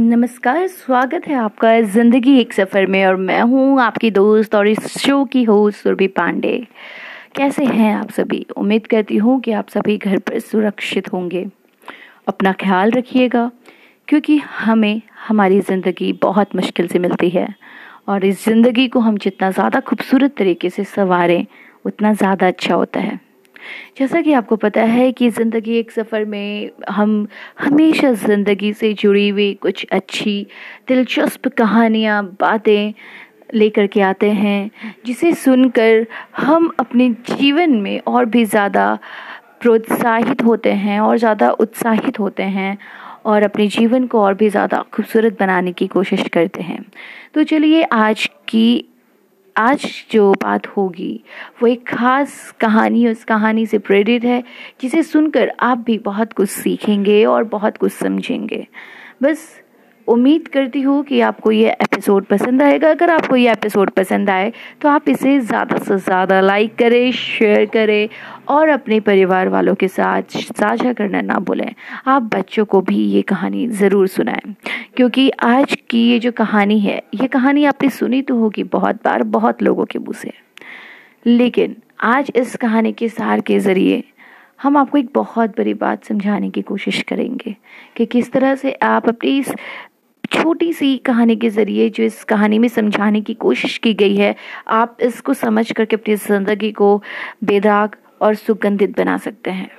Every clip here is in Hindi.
नमस्कार, स्वागत है आपका ज़िंदगी एक सफ़र में और मैं हूँ आपकी दोस्त और इस शो की होस्ट सुरभि पांडे। कैसे हैं आप सभी? उम्मीद करती हूँ कि आप सभी घर पर सुरक्षित होंगे। अपना ख्याल रखिएगा, क्योंकि हमें हमारी ज़िंदगी बहुत मुश्किल से मिलती है और इस ज़िंदगी को हम जितना ज़्यादा खूबसूरत तरीके से संवारें, उतना ज़्यादा अच्छा होता है। जैसा कि आपको पता है कि ज़िंदगी एक सफ़र में हम हमेशा ज़िंदगी से जुड़ी हुई कुछ अच्छी, दिलचस्प कहानियाँ, बातें लेकर के आते हैं, जिसे सुनकर हम अपने जीवन में और भी ज़्यादा प्रोत्साहित होते हैं और ज़्यादा उत्साहित होते हैं और अपने जीवन को और भी ज़्यादा खूबसूरत बनाने की कोशिश करते हैं। तो चलिए आज की आज जो बात होगी, वो एक ख़ास कहानी उस कहानी से प्रेरित है, जिसे सुनकर आप भी बहुत कुछ सीखेंगे और बहुत कुछ समझेंगे। बस उम्मीद करती हूँ कि आपको ये एपिसोड पसंद आएगा। अगर आपको ये एपिसोड पसंद आए तो आप इसे ज़्यादा से ज़्यादा लाइक करें शेयर करें और अपने परिवार वालों के साथ साझा करना ना भूलें। आप बच्चों को भी ये कहानी ज़रूर सुनाएँ, क्योंकि आज की ये जो कहानी है, ये कहानी आपने सुनी तो होगी बहुत बार, बहुत लोगों के मुँह से। लेकिन आज इस कहानी के सार के ज़रिए हम आपको एक बहुत बड़ी बात समझाने की कोशिश करेंगे कि किस तरह से आप अपनी इस छोटी सी कहानी के ज़रिए, जो इस कहानी में समझाने की कोशिश की गई है, आप इसको समझ करके अपनी ज़िंदगी को बेदाग और सुगंधित बना सकते हैं।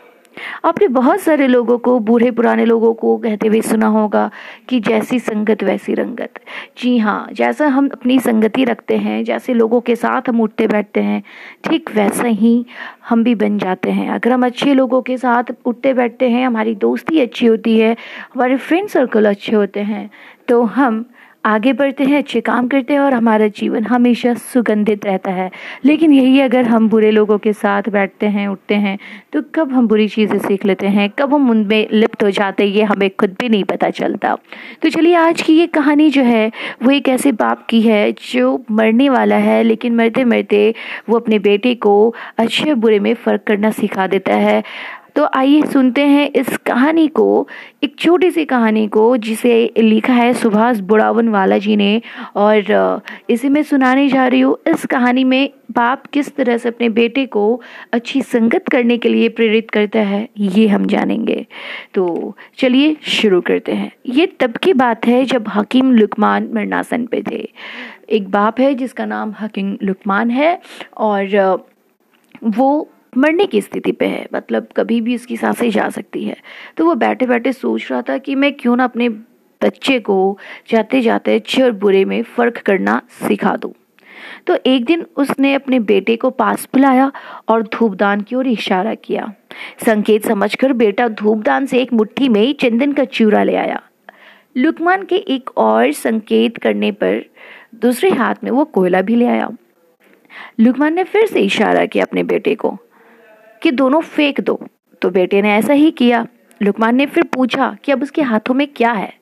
आपने बहुत सारे लोगों को, बूढ़े पुराने लोगों को कहते हुए सुना होगा कि जैसी संगत वैसी रंगत। जी हाँ जैसा हम अपनी संगति रखते हैं, जैसे लोगों के साथ हम उठते बैठते हैं, ठीक वैसा ही हम भी बन जाते हैं। अगर हम अच्छे लोगों के साथ उठते बैठते हैं, हमारी दोस्ती अच्छी होती है, हमारे फ्रेंड सर्कल अच्छे होते हैं तो हम आगे बढ़ते हैं, अच्छे काम करते हैं और हमारा जीवन हमेशा सुगंधित रहता है। लेकिन यही अगर हम बुरे लोगों के साथ बैठते हैं, उठते हैं तो कब हम बुरी चीज़ें सीख लेते हैं? कब हम उनमें लिप्त हो जाते हैं, ये हमें खुद भी नहीं पता चलता। तो चलिए, आज की ये कहानी जो है, वो एक ऐसे बाप की है जो मरने वाला है, लेकिन मरते मरते वो अपने बेटे को अच्छे बुरे में फ़र्क करना सिखा देता है। तो आइए सुनते हैं इस कहानी को, एक छोटी सी कहानी को, जिसे लिखा है सुभाष बुढ़ावन वाला जी ने। और इसे मैं सुनाने जा रही हूँ। इस कहानी में बाप किस तरह से अपने बेटे को अच्छी संगत करने के लिए प्रेरित करता है, ये हम जानेंगे। तो चलिए शुरू करते हैं। ये तब की बात है जब हकीम लुकमान मरनासन पे थे। एक बाप है जिसका नाम हकीम लुकमान है। और वो मरने की स्थिति पे है। मतलब कभी भी इसकी साँसें जा सकती है। तो वो बैठे बैठे सोच रहा था कि मैं क्यों ना अपने बच्चे को जाते जाते अच्छे और बुरे में फ़र्क करना सिखा दूँ। तो एक दिन उसने अपने बेटे को पास बुलाया और धूपदान की ओर इशारा किया। संकेत समझकर बेटा धूपदान से एक मुट्ठी में चंदन का चूरा ले आया। लुकमान के एक और संकेत करने पर दूसरे हाथ में वो कोयला भी ले आया। लुकमान ने फिर से इशारा किया अपने बेटे को। कि दोनों फेंक दो। तो बेटे ने ऐसा ही किया। लुकमान ने फिर पूछा कि अब उसके हाथों में क्या है?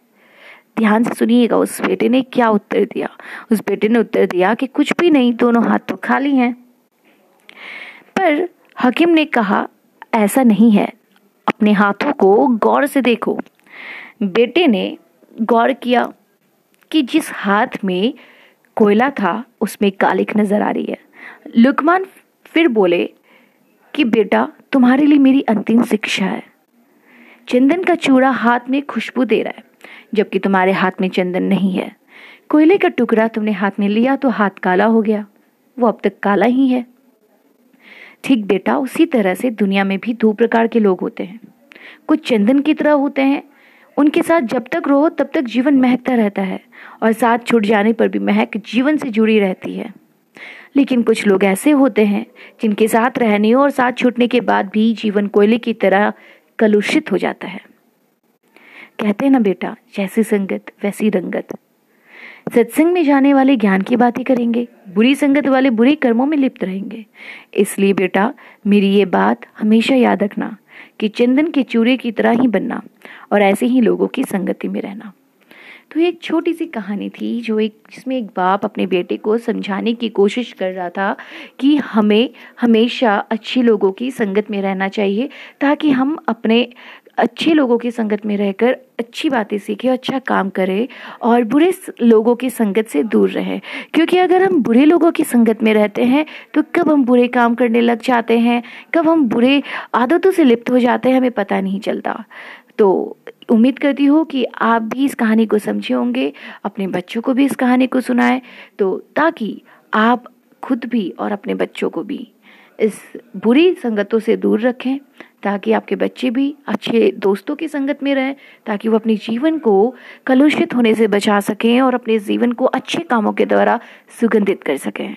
ध्यान से सुनिएगा, उस बेटे ने क्या उत्तर दिया? उस बेटे ने उत्तर दिया कि कुछ भी नहीं, दोनों हाथ तो खाली हैं। पर हकीम ने कहा, ऐसा नहीं है। अपने हाथों को गौर से देखो। बेटे ने गौर किया कि जिस हाथ में कोयला था, उसमें कालिक नज़र आ रही है। लुकमान फिर बोले कि बेटा, तुम्हारे लिए मेरी अंतिम शिक्षा है। चंदन का चूड़ा हाथ में खुशबू दे रहा है, जबकि तुम्हारे हाथ में चंदन नहीं है। कोयले का टुकड़ा तुमने हाथ में लिया तो हाथ काला हो गया। वो अब तक काला ही है। ठीक बेटा, उसी तरह से दुनिया में भी दो प्रकार के लोग होते हैं। कुछ चंदन की तरह होते हैं। उनके साथ जब तक रहो, तब तक जीवन महकता रहता है और साथ छूट जाने पर भी महक जीवन से जुड़ी रहती है। लेकिन कुछ लोग ऐसे होते हैं जिनके साथ रहने और साथ छूटने के बाद भी जीवन कोयले की तरह कलुषित हो जाता है। कहते हैं ना बेटा, जैसी संगत, वैसी रंगत। सत्संग में जाने वाले ज्ञान की बातें करेंगे, बुरी संगत वाले बुरे कर्मों में लिप्त रहेंगे। इसलिए बेटा, मेरी ये बात हमेशा याद रखना कि चंदन के चूरे की तरह ही बनना और ऐसे ही लोगों की संगति में रहना। तो एक छोटी सी कहानी थी जो एक, जिसमें एक बाप अपने बेटे को समझाने की कोशिश कर रहा था कि हमें हमेशा अच्छे लोगों की संगत में रहना चाहिए, ताकि हम अपने अच्छे लोगों की संगत में रहकर अच्छी बातें सीखे अच्छा काम करें और बुरे लोगों की संगत से दूर रहें। क्योंकि अगर हम बुरे लोगों की संगत में रहते हैं तो कब हम बुरे काम करने लग जाते हैं, कब हम बुरे आदतों से लिप्त हो जाते हैं, हमें पता नहीं चलता। तो उम्मीद करती हूँ कि आप भी इस कहानी को समझे होंगे, अपने बच्चों को भी इस कहानी को सुनाएँ तो ताकि आप खुद भी और अपने बच्चों को भी इस बुरी संगतों से दूर रखें, ताकि आपके बच्चे भी अच्छे दोस्तों की संगत में रहें, ताकि वो अपने जीवन को कलुषित होने से बचा सकें और अपने जीवन को अच्छे कामों के द्वारा सुगंधित कर सकें।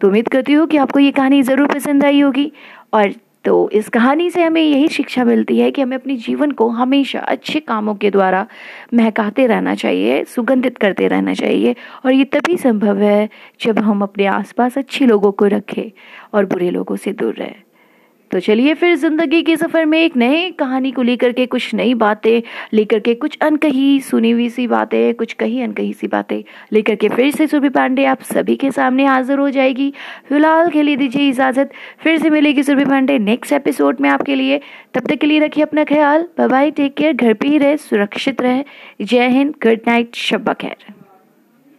तो उम्मीद करती हूँ कि आपको ये कहानी ज़रूर पसंद आई होगी, और तो इस कहानी से हमें यही शिक्षा मिलती है कि हमें अपने जीवन को हमेशा अच्छे कामों के द्वारा महकाते रहना चाहिए, सुगंधित करते रहना चाहिए और ये तभी संभव है जब हम अपने आसपास अच्छे लोगों को रखें और बुरे लोगों से दूर रहें। तो चलिए फिर ज़िंदगी के सफ़र में एक नई कहानी को लेकर के कुछ नई बातें, लेकर के कुछ अनकही सुनी हुई सी बातें, कुछ कही अनकही सी बातें, लेकर के फिर से सुरभि पांडे आप सभी के सामने हाजिर हो जाएगी। फ़िलहाल के लिए दीजिए इजाज़त। फिर से मिलेगी सुरभि पांडे नेक्स्ट एपिसोड में आपके लिए। तब तक के लिए रखिए अपना ख्याल। बाय टेक केयर घर पे ही रहे, सुरक्षित रहे। जय हिंद गुड नाइट शब्बा खैर